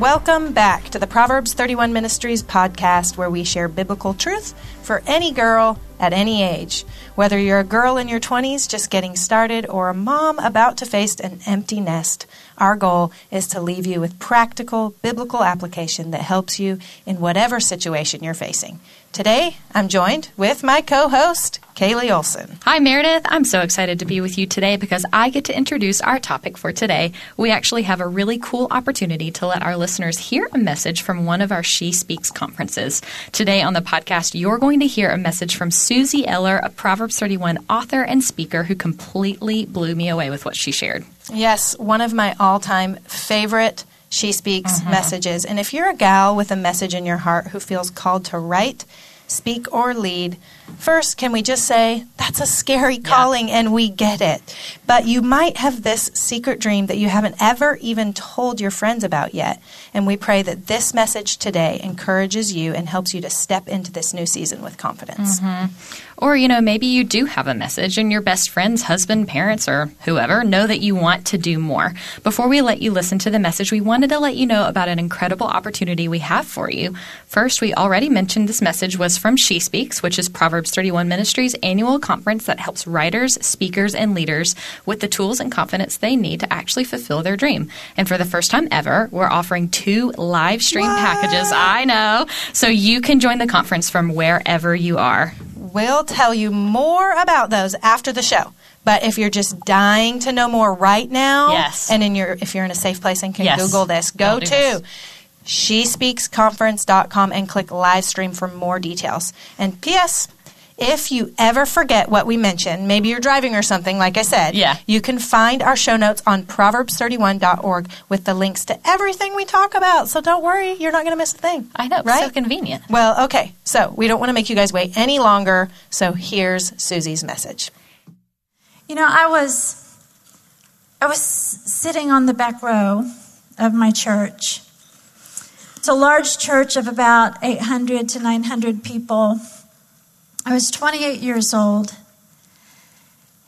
welcome back to the Proverbs 31 Ministries podcast where we share biblical truth for any girl at any age. Whether you're a girl in your 20s just getting started or a mom about to face an empty nest, our goal is to leave you with practical biblical application that helps you in whatever situation you're facing. Today, I'm joined with my co host, Kaley Olson. Hi, Meredith. I'm so excited to be with you today because I get to introduce our topic for today. We actually have a really cool opportunity to let our listeners hear a message from one of our She Speaks conferences. Today on the podcast, you're going to hear a message from Suzie Eller, a Proverbs 31 author and speaker who completely blew me away with what she shared. Yes, one of my all time favorite She Speaks mm-hmm. messages. And if you're a gal with a message in your heart who feels called to write, speak, or lead, first, can we just say that's a scary calling yeah. and we get it? But you might have this secret dream that you haven't ever even told your friends about yet. And we pray that this message today encourages you and helps you to step into this new season with confidence. Mm-hmm. Or, you know, maybe you do have a message and your best friends, husband, parents, or whoever know that you want to do more. Before we let you listen to the message, we wanted to let you know about an incredible opportunity we have for you. First, we already mentioned this message was from She Speaks, which is Proverbs 31 Ministries annual conference that helps writers, speakers, and leaders with the tools and confidence they need to actually fulfill their dream. And for the first time ever, we're offering two live stream what? packages. I know. So you can join the conference from wherever you are. We'll tell you more about those after the show. But if you're just dying to know more right now, yes. and in your if you're in a safe place and can yes. Google this, go to this. shespeaksconference.com and click live stream for more details. And P.S. If you ever forget what we mentioned, maybe you're driving or something, like I said, yeah. you can find our show notes on proverbs31.org with the links to everything we talk about. So don't worry, you're not going to miss a thing. I know, right? so convenient. Well, okay. So we don't want to make you guys wait any longer. So here's Suzie's message. You know, I was I was sitting on the back row of my church. It's a large church of about 800 to 900 people. I was 28 years old.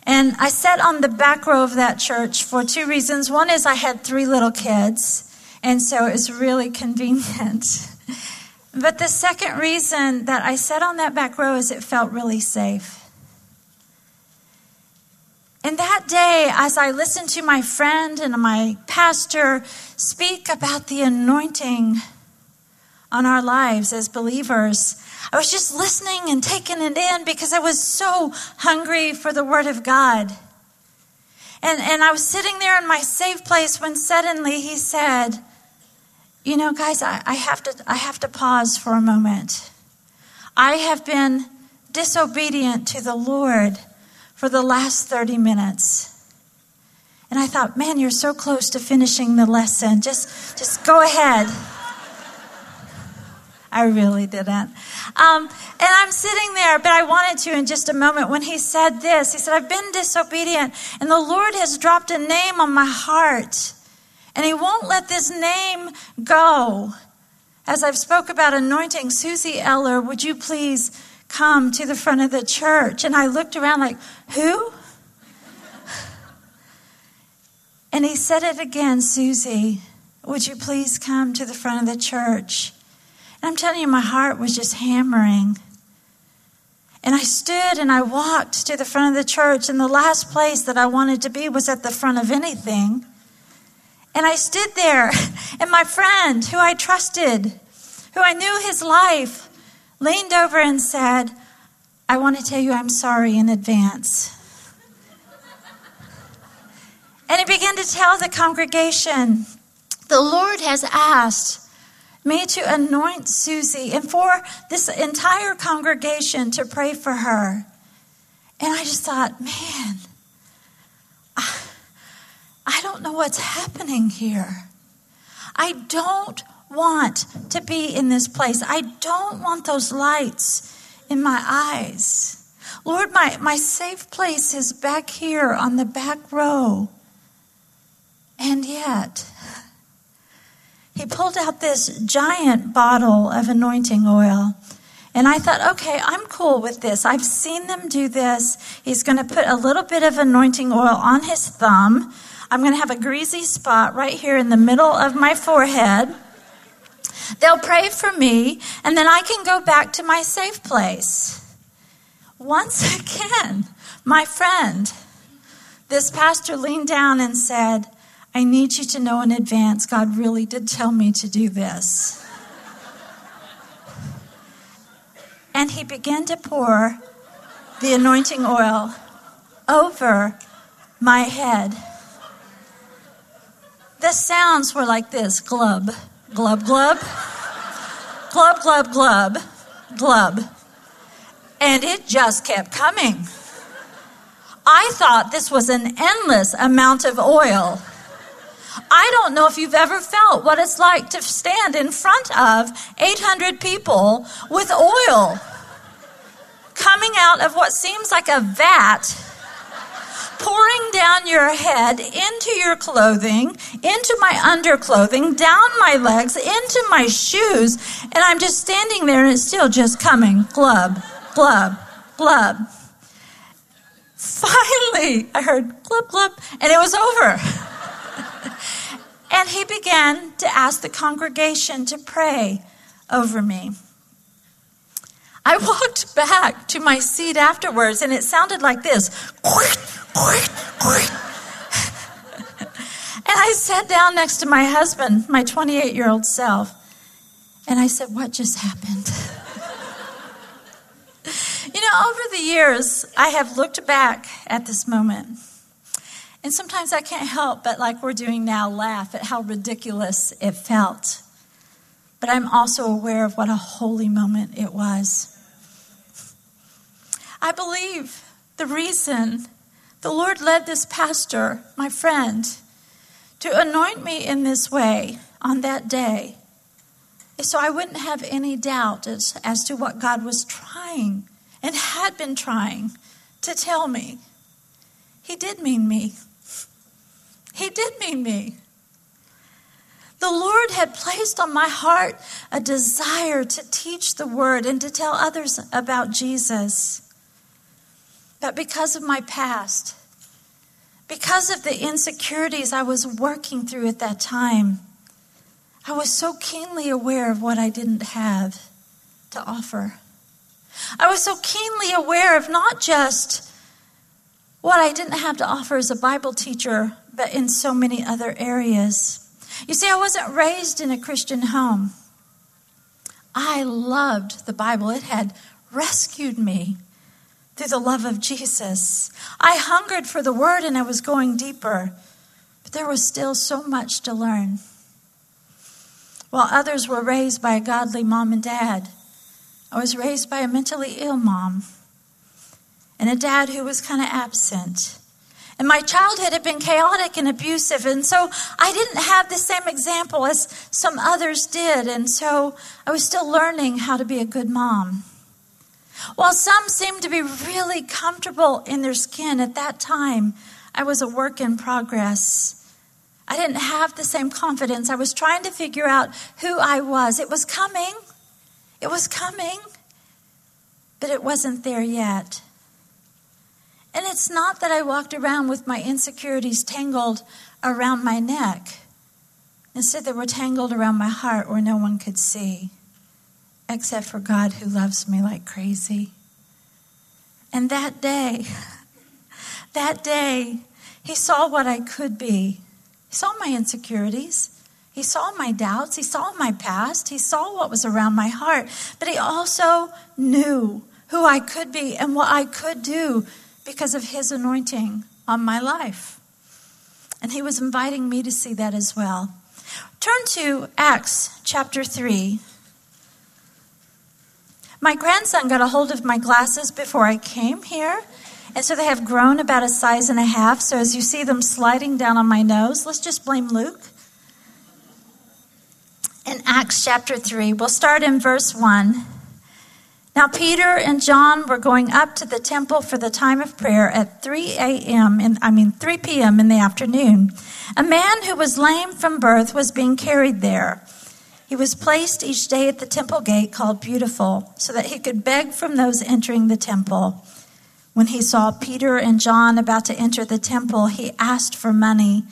And I sat on the back row of that church for two reasons. One is I had three little kids, and so it was really convenient. but the second reason that I sat on that back row is it felt really safe. And that day, as I listened to my friend and my pastor speak about the anointing on our lives as believers, I was just listening and taking it in because I was so hungry for the Word of God. And, and I was sitting there in my safe place when suddenly he said, You know, guys, I, I, have to, I have to pause for a moment. I have been disobedient to the Lord for the last 30 minutes. And I thought, man, you're so close to finishing the lesson. Just, just go ahead. I really didn't. Um, and I'm sitting there, but I wanted to in just a moment when he said this. He said, I've been disobedient, and the Lord has dropped a name on my heart, and he won't let this name go. As I've spoke about anointing Suzie Eller, would you please come to the front of the church? And I looked around like, who? And he said it again, Suzie, would you please come to the front of the church? And I'm telling you, my heart was just hammering. And I stood and I walked to the front of the church, and the last place that I wanted to be was at the front of anything. And I stood there, and my friend, who I trusted, who I knew his life, leaned over and said, I want to tell you I'm sorry in advance. And he began to tell the congregation, The Lord has asked me to anoint Suzie and for this entire congregation to pray for her. And I just thought, man, I, I don't know what's happening here. I don't want to be in this place. I don't want those lights in my eyes. Lord, my, my safe place is back here on the back row. And yet, he pulled out this giant bottle of anointing oil. And I thought, okay, I'm cool with this. I've seen them do this. He's going to put a little bit of anointing oil on his thumb. I'm going to have a greasy spot right here in the middle of my forehead. They'll pray for me, and then I can go back to my safe place. Once again, my friend, this pastor leaned down and said, I need you to know in advance, God really did tell me to do this. and he began to pour the anointing oil over my head. The sounds were like this glub, glub, glub, glub, glub, glub, glub. And it just kept coming. I thought this was an endless amount of oil. I don't know if you've ever felt what it's like to stand in front of 800 people with oil coming out of what seems like a vat, pouring down your head into your clothing, into my underclothing, down my legs, into my shoes, and I'm just standing there and it's still just coming. Glub, glub, glub. Finally, I heard glub, glub, and it was over. And he began to ask the congregation to pray over me. I walked back to my seat afterwards, and it sounded like this. and I sat down next to my husband, my 28 year old self, and I said, What just happened? you know, over the years, I have looked back at this moment and sometimes I can't help but, like we're doing now, laugh at how ridiculous it felt. But I'm also aware of what a holy moment it was. I believe the reason the Lord led this pastor, my friend, to anoint me in this way on that day is so I wouldn't have any doubt as, as to what God was trying and had been trying to tell me. He did mean me. He did mean me. The Lord had placed on my heart a desire to teach the word and to tell others about Jesus. But because of my past, because of the insecurities I was working through at that time, I was so keenly aware of what I didn't have to offer. I was so keenly aware of not just what I didn't have to offer as a Bible teacher, but in so many other areas. You see, I wasn't raised in a Christian home. I loved the Bible, it had rescued me through the love of Jesus. I hungered for the word and I was going deeper, but there was still so much to learn. While others were raised by a godly mom and dad, I was raised by a mentally ill mom and a dad who was kind of absent. And my childhood had been chaotic and abusive. And so I didn't have the same example as some others did. And so I was still learning how to be a good mom. While some seemed to be really comfortable in their skin at that time, I was a work in progress. I didn't have the same confidence. I was trying to figure out who I was. It was coming. It was coming. But it wasn't there yet. And it's not that I walked around with my insecurities tangled around my neck. Instead, they were tangled around my heart where no one could see, except for God who loves me like crazy. And that day, that day, He saw what I could be. He saw my insecurities. He saw my doubts. He saw my past. He saw what was around my heart. But He also knew who I could be and what I could do because of his anointing on my life. And he was inviting me to see that as well. Turn to Acts chapter 3. My grandson got a hold of my glasses before I came here. And so they have grown about a size and a half. So as you see them sliding down on my nose, let's just blame Luke. In Acts chapter 3, we'll start in verse 1. Now, Peter and John were going up to the temple for the time of prayer at 3 a.m., I mean, 3 p.m. in the afternoon. A man who was lame from birth was being carried there. He was placed each day at the temple gate called Beautiful, so that he could beg from those entering the temple. When he saw Peter and John about to enter the temple, he asked for money.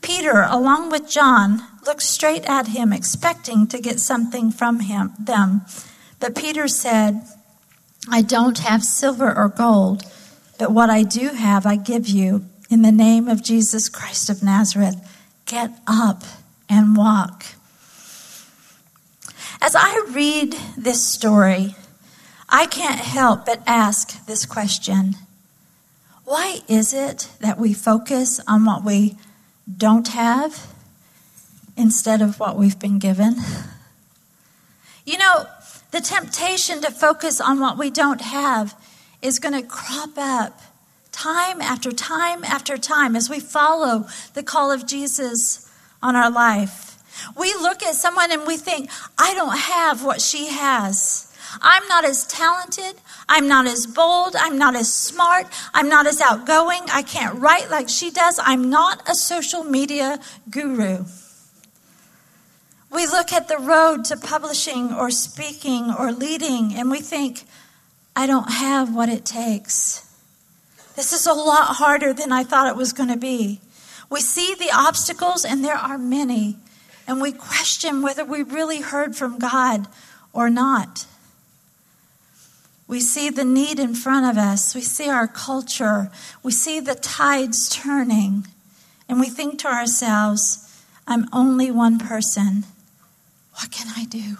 Peter, along with John, looked straight at him, expecting to get something from him, them. But Peter said, I don't have silver or gold, but what I do have I give you. In the name of Jesus Christ of Nazareth, get up and walk. As I read this story, I can't help but ask this question Why is it that we focus on what we don't have instead of what we've been given? You know, the temptation to focus on what we don't have is going to crop up time after time after time as we follow the call of Jesus on our life. We look at someone and we think, I don't have what she has. I'm not as talented. I'm not as bold. I'm not as smart. I'm not as outgoing. I can't write like she does. I'm not a social media guru. We look at the road to publishing or speaking or leading and we think, I don't have what it takes. This is a lot harder than I thought it was going to be. We see the obstacles, and there are many, and we question whether we really heard from God or not. We see the need in front of us. We see our culture. We see the tides turning. And we think to ourselves, I'm only one person. What can I do?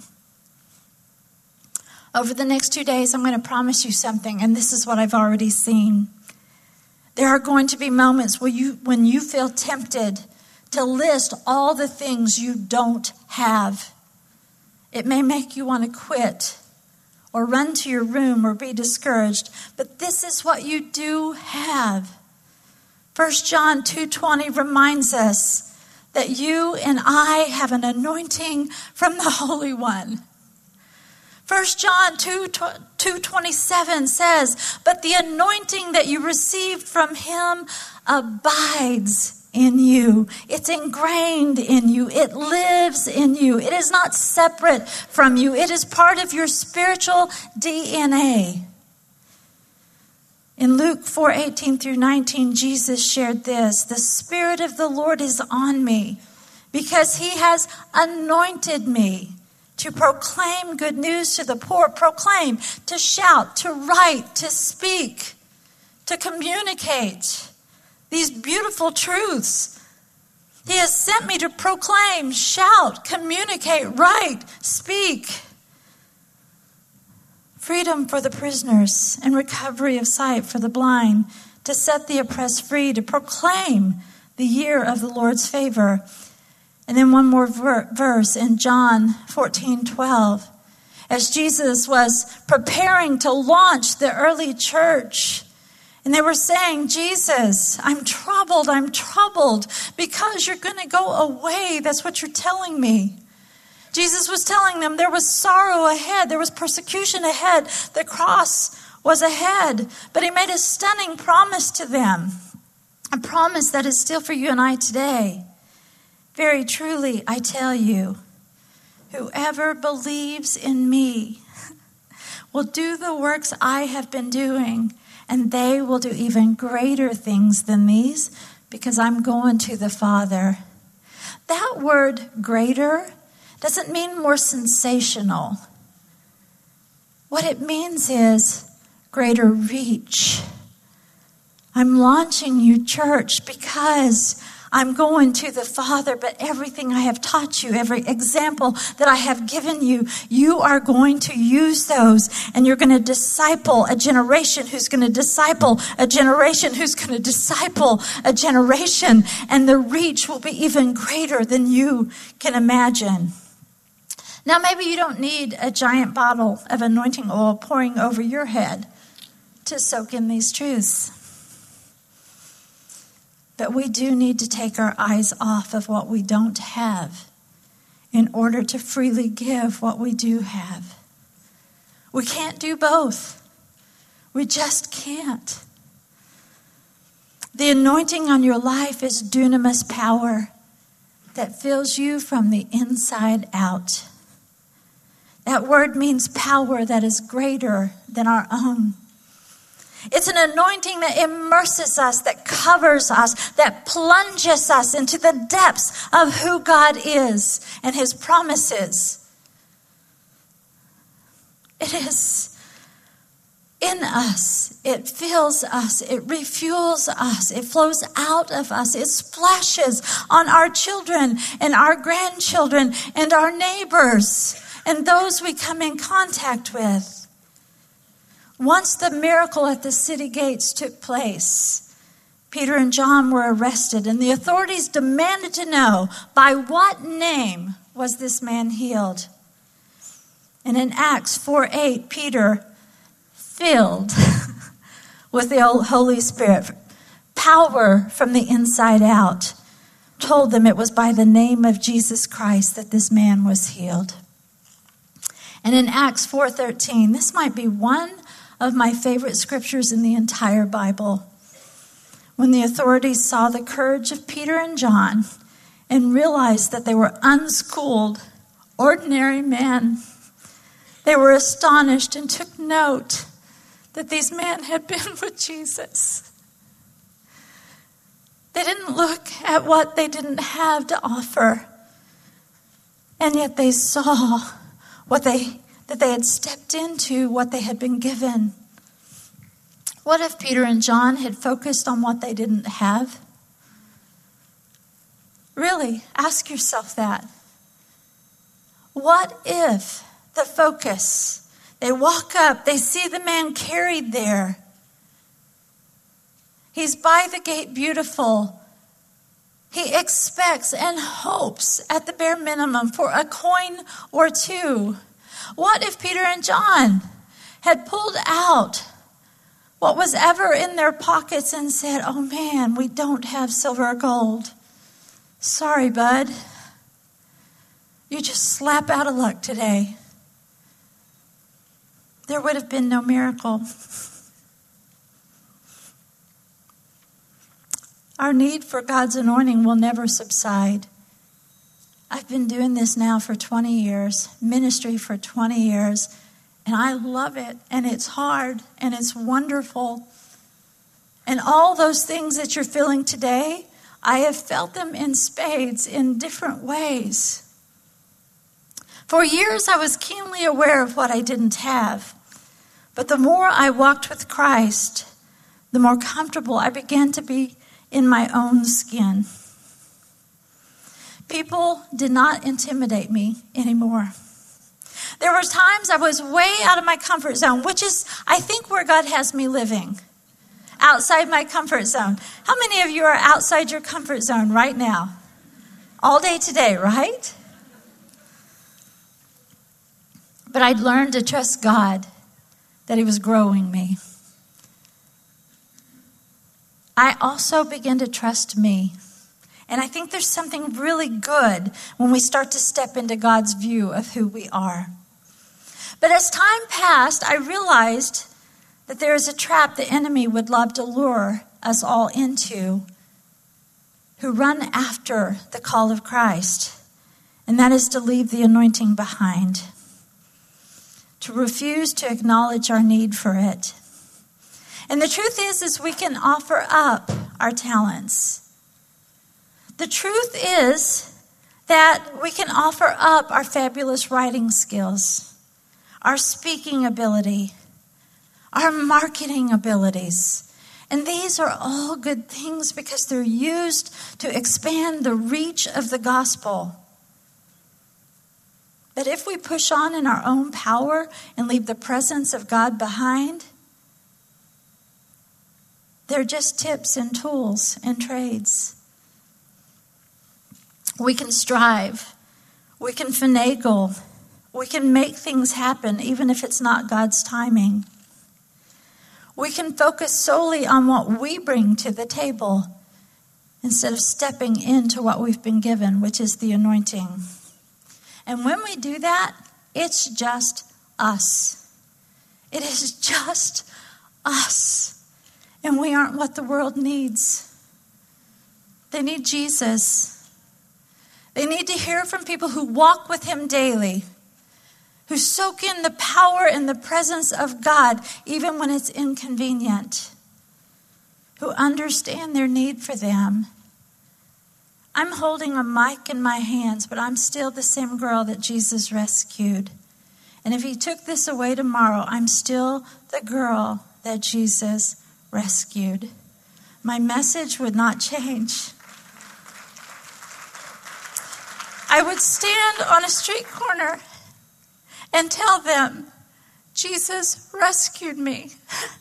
Over the next two days, I'm going to promise you something, and this is what I've already seen. There are going to be moments where you, when you feel tempted to list all the things you don't have. It may make you want to quit or run to your room or be discouraged, but this is what you do have. 1 John 2:20 reminds us that you and I have an anointing from the Holy One. 1 John 2, 2.27 says, But the anointing that you received from him abides in you. It's ingrained in you. It lives in you. It is not separate from you. It is part of your spiritual DNA. In Luke 4:18 through 19, Jesus shared this, "The spirit of the Lord is on me, because he has anointed me to proclaim good news to the poor, proclaim, to shout, to write, to speak, to communicate these beautiful truths. He has sent me to proclaim, shout, communicate, write, speak. Freedom for the prisoners and recovery of sight for the blind, to set the oppressed free, to proclaim the year of the Lord's favor and then one more ver- verse in John 14 12. As Jesus was preparing to launch the early church, and they were saying, Jesus, I'm troubled, I'm troubled because you're going to go away. That's what you're telling me. Jesus was telling them there was sorrow ahead, there was persecution ahead, the cross was ahead. But he made a stunning promise to them, a promise that is still for you and I today. Very truly, I tell you, whoever believes in me will do the works I have been doing, and they will do even greater things than these because I'm going to the Father. That word greater doesn't mean more sensational. What it means is greater reach. I'm launching you, church, because I'm going to the Father, but everything I have taught you, every example that I have given you, you are going to use those and you're going to disciple a generation who's going to disciple a generation who's going to disciple a generation, and the reach will be even greater than you can imagine. Now, maybe you don't need a giant bottle of anointing oil pouring over your head to soak in these truths. But we do need to take our eyes off of what we don't have in order to freely give what we do have. We can't do both. We just can't. The anointing on your life is dunamis power that fills you from the inside out. That word means power that is greater than our own. It's an anointing that immerses us, that covers us, that plunges us into the depths of who God is and his promises. It is in us. It fills us. It refuels us. It flows out of us. It splashes on our children and our grandchildren and our neighbors and those we come in contact with. Once the miracle at the city gates took place, Peter and John were arrested, and the authorities demanded to know by what name was this man healed. And in Acts 4 8, Peter filled with the Holy Spirit, power from the inside out, told them it was by the name of Jesus Christ that this man was healed. And in Acts 4:13, this might be one of my favorite scriptures in the entire Bible. When the authorities saw the courage of Peter and John and realized that they were unschooled, ordinary men, they were astonished and took note that these men had been with Jesus. They didn't look at what they didn't have to offer, and yet they saw what they that they had stepped into what they had been given. What if Peter and John had focused on what they didn't have? Really, ask yourself that. What if the focus they walk up, they see the man carried there. He's by the gate beautiful. He expects and hopes at the bare minimum for a coin or two. What if Peter and John had pulled out what was ever in their pockets and said, Oh man, we don't have silver or gold. Sorry, bud. You just slap out of luck today there would have been no miracle. Our need for God's anointing will never subside. I've been doing this now for 20 years, ministry for 20 years, and I love it, and it's hard, and it's wonderful. And all those things that you're feeling today, I have felt them in spades in different ways. For years, I was keenly aware of what I didn't have. But the more I walked with Christ, the more comfortable I began to be in my own skin. People did not intimidate me anymore. There were times I was way out of my comfort zone, which is, I think, where God has me living. Outside my comfort zone. How many of you are outside your comfort zone right now? All day today, right? But I'd learned to trust God that He was growing me. I also began to trust me. And I think there's something really good when we start to step into God's view of who we are. But as time passed, I realized that there is a trap the enemy would love to lure us all into who run after the call of Christ, and that is to leave the anointing behind to refuse to acknowledge our need for it. And the truth is is we can offer up our talents. The truth is that we can offer up our fabulous writing skills, our speaking ability, our marketing abilities. And these are all good things because they're used to expand the reach of the gospel. But if we push on in our own power and leave the presence of God behind, they're just tips and tools and trades. We can strive, we can finagle, we can make things happen even if it's not God's timing. We can focus solely on what we bring to the table instead of stepping into what we've been given, which is the anointing. And when we do that, it's just us. It is just us. And we aren't what the world needs. They need Jesus. They need to hear from people who walk with Him daily, who soak in the power and the presence of God even when it's inconvenient, who understand their need for them. I'm holding a mic in my hands, but I'm still the same girl that Jesus rescued. And if he took this away tomorrow, I'm still the girl that Jesus rescued. My message would not change. I would stand on a street corner and tell them, Jesus rescued me.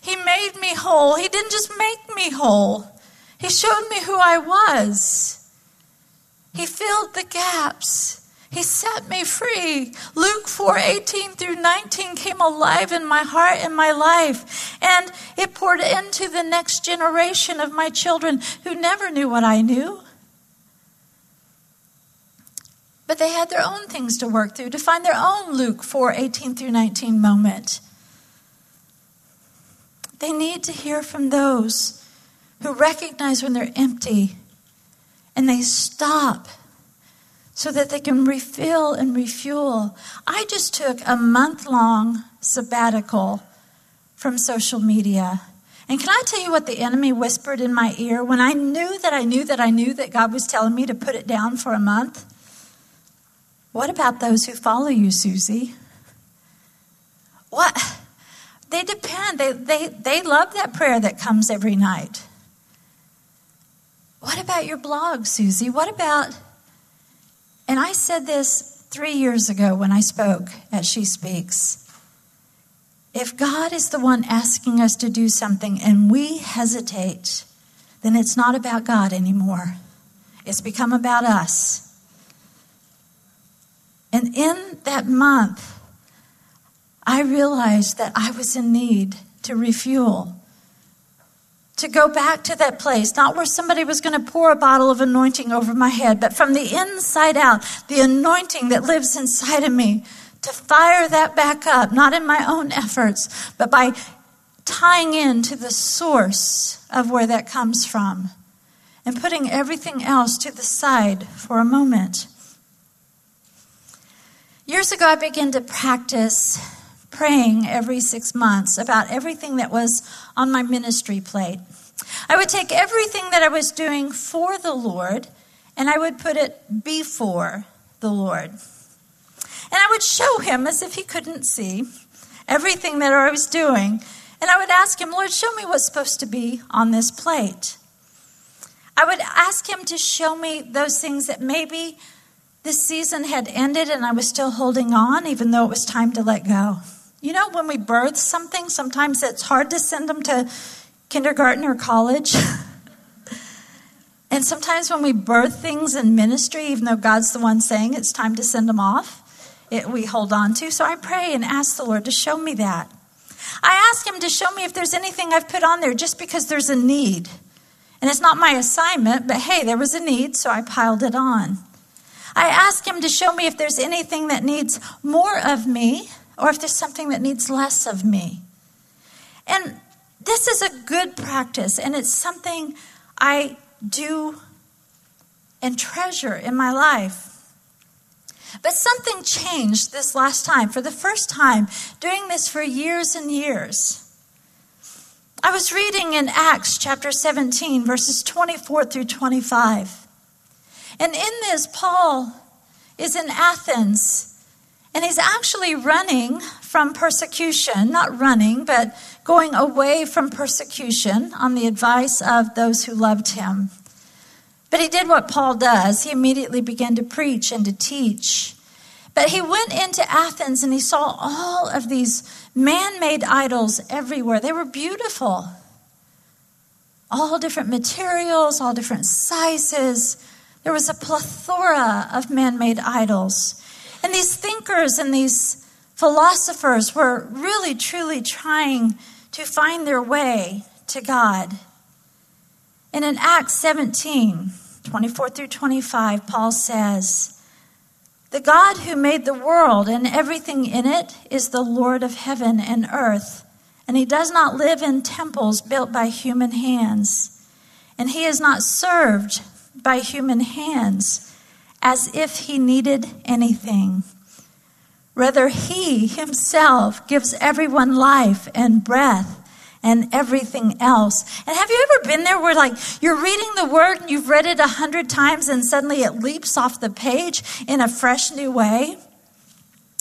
He made me whole. He didn't just make me whole, He showed me who I was. He filled the gaps. He set me free. Luke 4 18 through 19 came alive in my heart and my life. And it poured into the next generation of my children who never knew what I knew. But they had their own things to work through to find their own Luke 4 18 through 19 moment. They need to hear from those who recognize when they're empty and they stop so that they can refill and refuel. I just took a month long sabbatical from social media. And can I tell you what the enemy whispered in my ear when I knew that I knew that I knew that God was telling me to put it down for a month? What about those who follow you, Suzie? What? They depend. They, they, they love that prayer that comes every night. What about your blog, Suzie? What about and I said this three years ago when I spoke at She Speaks. If God is the one asking us to do something and we hesitate, then it's not about God anymore. It's become about us. And in that month, I realized that I was in need to refuel to go back to that place, not where somebody was going to pour a bottle of anointing over my head, but from the inside out, the anointing that lives inside of me, to fire that back up, not in my own efforts, but by tying in to the source of where that comes from and putting everything else to the side for a moment. Years ago, I began to practice praying every six months about everything that was on my ministry plate. I would take everything that I was doing for the Lord and I would put it before the Lord. And I would show him as if he couldn't see everything that I was doing. And I would ask him, Lord, show me what's supposed to be on this plate. I would ask him to show me those things that maybe this season had ended and I was still holding on, even though it was time to let go. You know, when we birth something, sometimes it's hard to send them to kindergarten or college. and sometimes when we birth things in ministry, even though God's the one saying it's time to send them off, it, we hold on to. So I pray and ask the Lord to show me that. I ask Him to show me if there's anything I've put on there just because there's a need. And it's not my assignment, but hey, there was a need, so I piled it on. I ask Him to show me if there's anything that needs more of me or if there's something that needs less of me. And this is a good practice, and it's something I do and treasure in my life. But something changed this last time. For the first time, doing this for years and years. I was reading in Acts chapter 17, verses 24 through 25. And in this, Paul is in Athens and he's actually running from persecution, not running, but going away from persecution on the advice of those who loved him. But he did what Paul does. He immediately began to preach and to teach. But he went into Athens and he saw all of these man made idols everywhere. They were beautiful. All different materials, all different sizes. There was a plethora of man made idols. And these thinkers and these philosophers were really, truly trying to find their way to God. And in Acts 17, 24 through 25, Paul says, The God who made the world and everything in it is the Lord of heaven and earth, and he does not live in temples built by human hands, and he is not served by human hands as if he needed anything. Rather, He Himself gives everyone life and breath and everything else. And have you ever been there where, like, you're reading the Word and you've read it a hundred times and suddenly it leaps off the page in a fresh new way?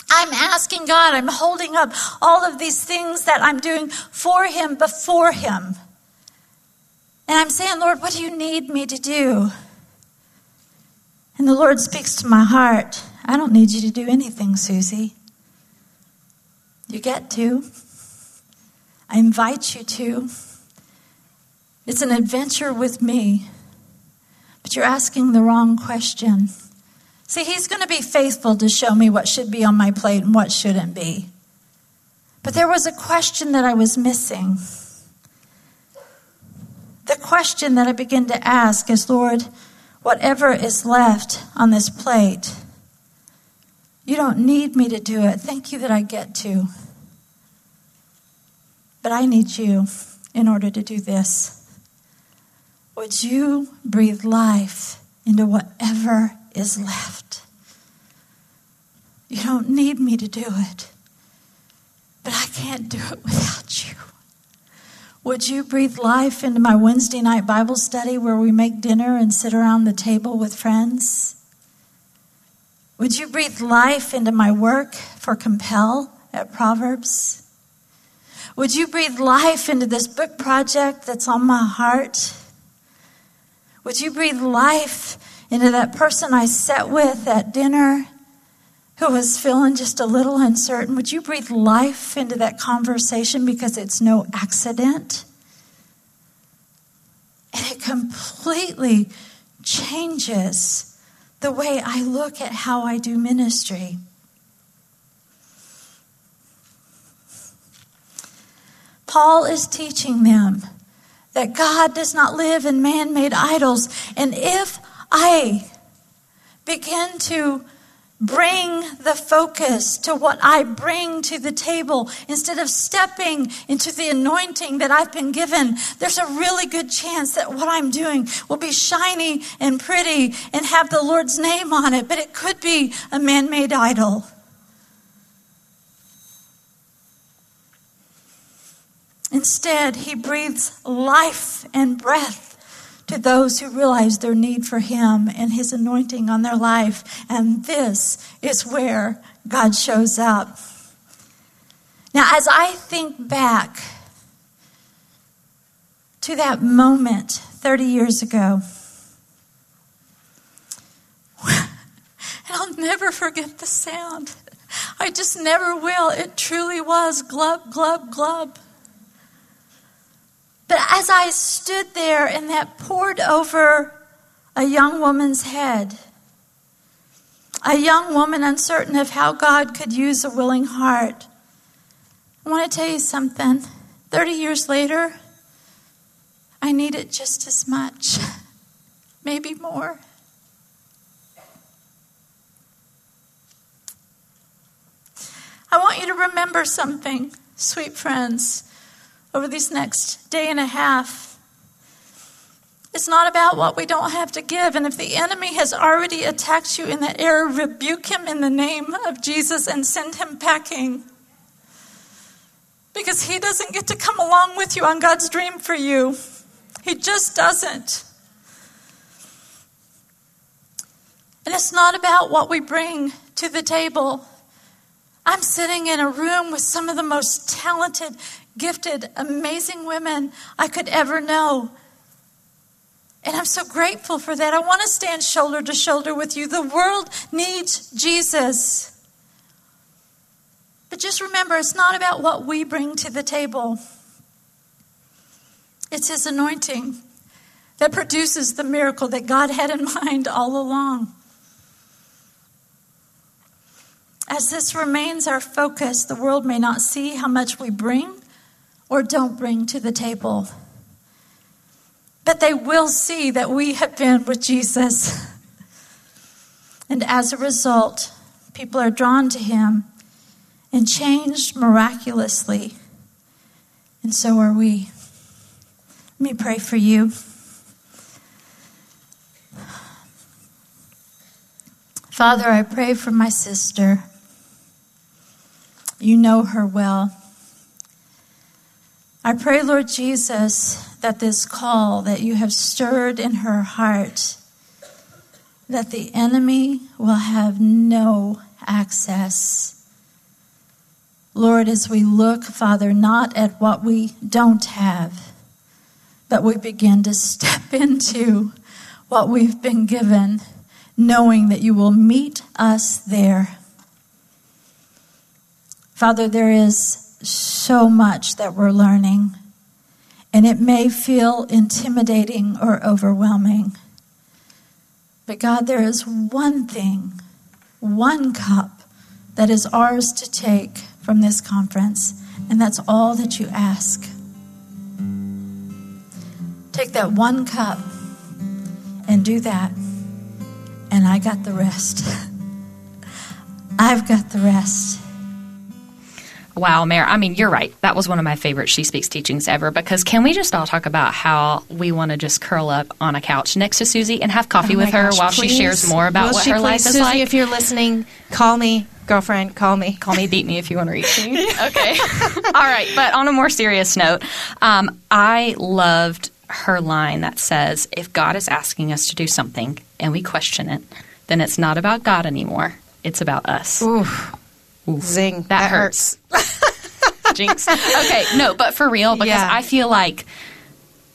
I'm asking God, I'm holding up all of these things that I'm doing for Him before Him. And I'm saying, Lord, what do you need me to do? And the Lord speaks to my heart. I don't need you to do anything, Suzie. You get to. I invite you to. It's an adventure with me, but you're asking the wrong question. See, He's going to be faithful to show me what should be on my plate and what shouldn't be. But there was a question that I was missing. The question that I begin to ask is Lord, whatever is left on this plate, you don't need me to do it. Thank you that I get to. But I need you in order to do this. Would you breathe life into whatever is left? You don't need me to do it, but I can't do it without. Would you breathe life into my Wednesday night Bible study where we make dinner and sit around the table with friends? Would you breathe life into my work for Compel at Proverbs? Would you breathe life into this book project that's on my heart? Would you breathe life into that person I sat with at dinner who was feeling just a little uncertain? Would you breathe life into that conversation because it's no accident? And it completely changes the way I look at how I do ministry. Paul is teaching them that God does not live in man made idols. And if I begin to bring the focus to what I bring to the table instead of stepping into the anointing that I've been given, there's a really good chance that what I'm doing will be shiny and pretty and have the Lord's name on it, but it could be a man made idol. Instead, he breathes life and breath to those who realize their need for him and his anointing on their life. And this is where God shows up. Now, as I think back to that moment 30 years ago, and I'll never forget the sound. I just never will. It truly was glub, glub, glub. But as I stood there and that poured over a young woman's head, a young woman uncertain of how God could use a willing heart, I want to tell you something. 30 years later, I need it just as much, maybe more. I want you to remember something, sweet friends over these next day and a half. It's not about what we don't have to give. And if the enemy has already attacked you in that area, rebuke him in the name of Jesus and send him packing. Because he doesn't get to come along with you on God's dream for you. He just doesn't. And it's not about what we bring to the table. I'm sitting in a room with some of the most talented, gifted, amazing women I could ever know. And I'm so grateful for that. I want to stand shoulder to shoulder with you. The world needs Jesus. But just remember, it's not about what we bring to the table, it's His anointing that produces the miracle that God had in mind all along. As this remains our focus, the world may not see how much we bring or don't bring to the table. But they will see that we have been with Jesus. And as a result, people are drawn to him and changed miraculously. And so are we. Let me pray for you. Father, I pray for my sister. You know her well. I pray, Lord Jesus, that this call that you have stirred in her heart, that the enemy will have no access. Lord, as we look, Father, not at what we don't have, but we begin to step into what we've been given, knowing that you will meet us there. Father, there is so much that we're learning, and it may feel intimidating or overwhelming. But God, there is one thing, one cup that is ours to take from this conference, and that's all that you ask. Take that one cup and do that, and I got the rest. I've got the rest. Wow, Mayor. I mean, you're right. That was one of my favorite She Speaks teachings ever because can we just all talk about how we want to just curl up on a couch next to Suzie and have coffee Oh with her gosh, while please. she shares more about Will what her please? life is Suzie, like? if you're listening, call me, girlfriend, call me. Call me, beat me if you want to reach me. Okay. All right. But on a more serious note, um, I loved her line that says, if God is asking us to do something and we question it, then it's not about God anymore. It's about us. Oof. Zing. That, hurts. Jinx. Okay, no, but for real, because Yeah. I feel like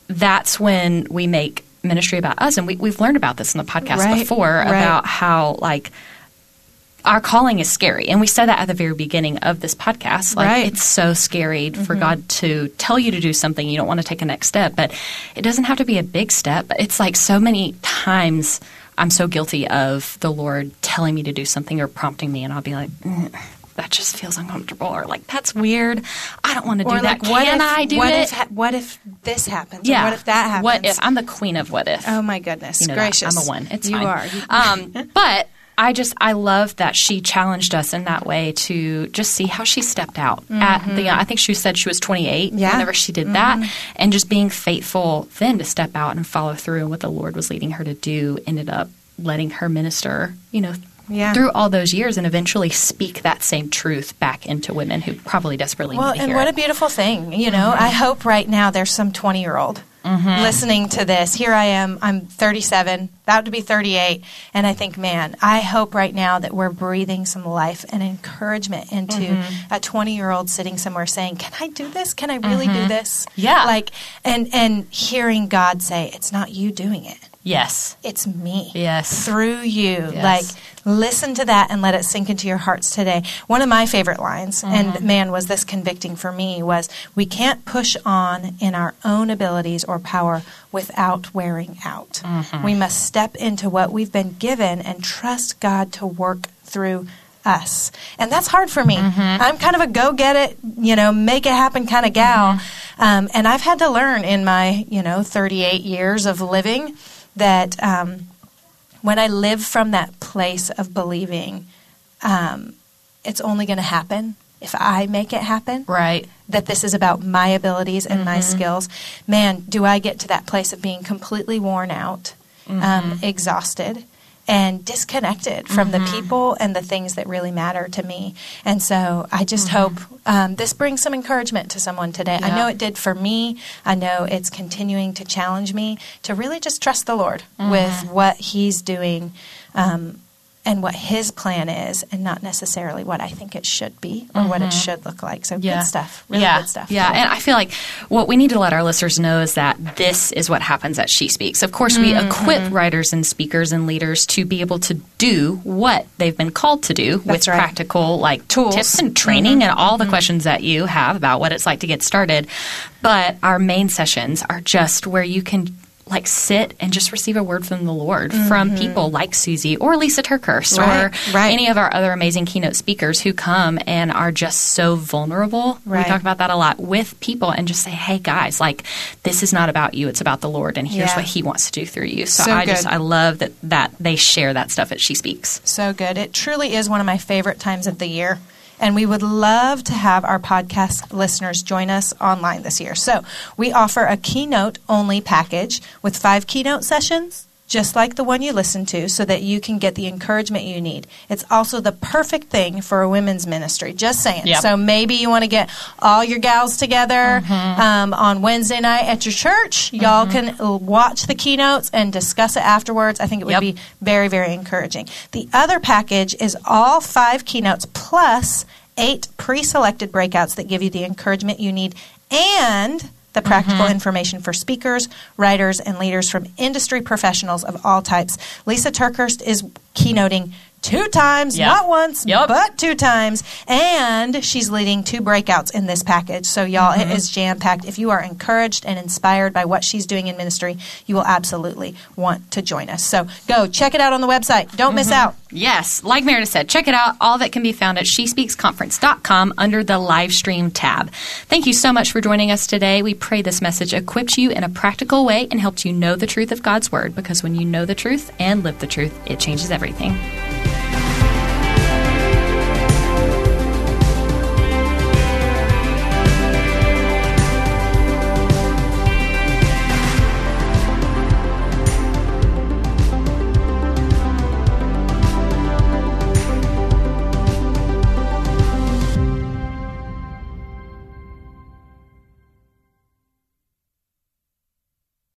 that's when we make ministry about us. And we, we've learned about this in the podcast Right, before right. about how, like, our calling is scary. And we said that at the very beginning of this podcast. Like, Right. it's so scary for God to tell you to do something. You don't want to take a next step, but it doesn't have to be a big step. It's like so many times I'm so guilty of the Lord telling me to do something or prompting me, and I'll be like, "Mm, that just feels uncomfortable, or like, that's weird. I don't want to do Or that. what Can if, I do what it? If, ha- what if this happens? yeah. What if that happens? What if? I'm the queen of what if. Oh my goodness You know that. gracious! I'm a one. It's you fine. are. Um, but I just I love that she challenged us in that way to just see how she stepped out at the. I think she said she was 28 Mm-hmm. Yeah. whenever she did that, and just being faithful then to step out and follow through. And what the Lord was leading her to do ended up letting her minister. You know. Yeah. Through all those years, and eventually speak that same truth back into women who probably desperately Well, need to and what it. a beautiful thing, you know. Mm-hmm. I hope right now there's some 20 year old mm-hmm. listening to this. Here I am, I'm 37, about to be 38, and I think, man, I hope right now that we're breathing some life and encouragement into mm-hmm. a 20 year old sitting somewhere saying, "Can I do this? Can I really do this?" Yeah. like and and hearing God say, "It's not you doing it." Yes, It's me. Yes. Through you. Yes. Like, listen to that and let it sink into your hearts today. One of my favorite lines, mm-hmm. and man, was this convicting for me, was we can't push on in our own abilities or power without wearing out. Mm-hmm. We must step into what we've been given and trust God to work through us. And that's hard for me. Mm-hmm. I'm kind of a go get it, you know, make it happen kind of gal. Um, and I've had to learn in my, you know, 38 years of living that um, when I live from that place of believing, um, it's only going to happen if I make it happen. right. That this is about my abilities and my skills. Man, do I get to that place of being completely worn out, um, exhausted, and disconnected from the people and the things that really matter to me. And so I just hope um, this brings some encouragement to someone today. I know it did for me. I know it's continuing to challenge me to really just trust the Lord with what He's doing. Um, and what his plan is, and not necessarily what I think it should be or what it should look like. So good stuff, really yeah. good stuff. Yeah, and I feel like what we need to let our listeners know is that this is what happens at She Speaks. Of course, we Mm-hmm. equip writers and speakers and leaders to be able to do what they've been called to do with right. practical like Tools. Mm-hmm. tips and training and all the questions that you have about what it's like to get started. But our main sessions are just where you can like sit and just receive a word from the Lord from people like Suzie or Lysa TerKeurst or Mm-hmm. Right, right. any of our other amazing keynote speakers who come and are just so vulnerable. We talk about that a lot with people and just say, "Hey guys, like this is not about you; it's about the Lord, and here's Yeah. what He wants to do through you." So, So I just. I love that that they share that stuff at She Speaks. So good. It truly is one of my favorite times of the year. And we would love to have our podcast listeners join us online this year. So we offer a keynote only package with five keynote sessions, just like the one you listen to, so that you can get the encouragement you need. It's also the perfect thing for a women's ministry. Just saying. Yep. So maybe you want to get all your gals together um, on Wednesday night at your church. Y'all can uh, watch the keynotes and discuss it afterwards. I think it would Yep. be very, very encouraging. The other package is all five keynotes plus eight pre selected breakouts that give you the encouragement you need and the practical mm-hmm. information for speakers, writers, and leaders from industry professionals of all types. Lysa TerKeurst is keynoting two times, Yep. not once, Yep. but two times. And she's leading two breakouts in this package. So, y'all, it mm-hmm. is jam packed. If you are encouraged and inspired by what she's doing in ministry, you will absolutely want to join us. So, go check it out on the website. Don't miss mm-hmm. out. Yes, like Meredith said, check it out. All that can be found at shespeaksconference.com under the live stream tab. Thank you so much for joining us today. We pray this message equipped you in a practical way and helped you know the truth of God's Word because when you know the truth and live the truth, it changes everything.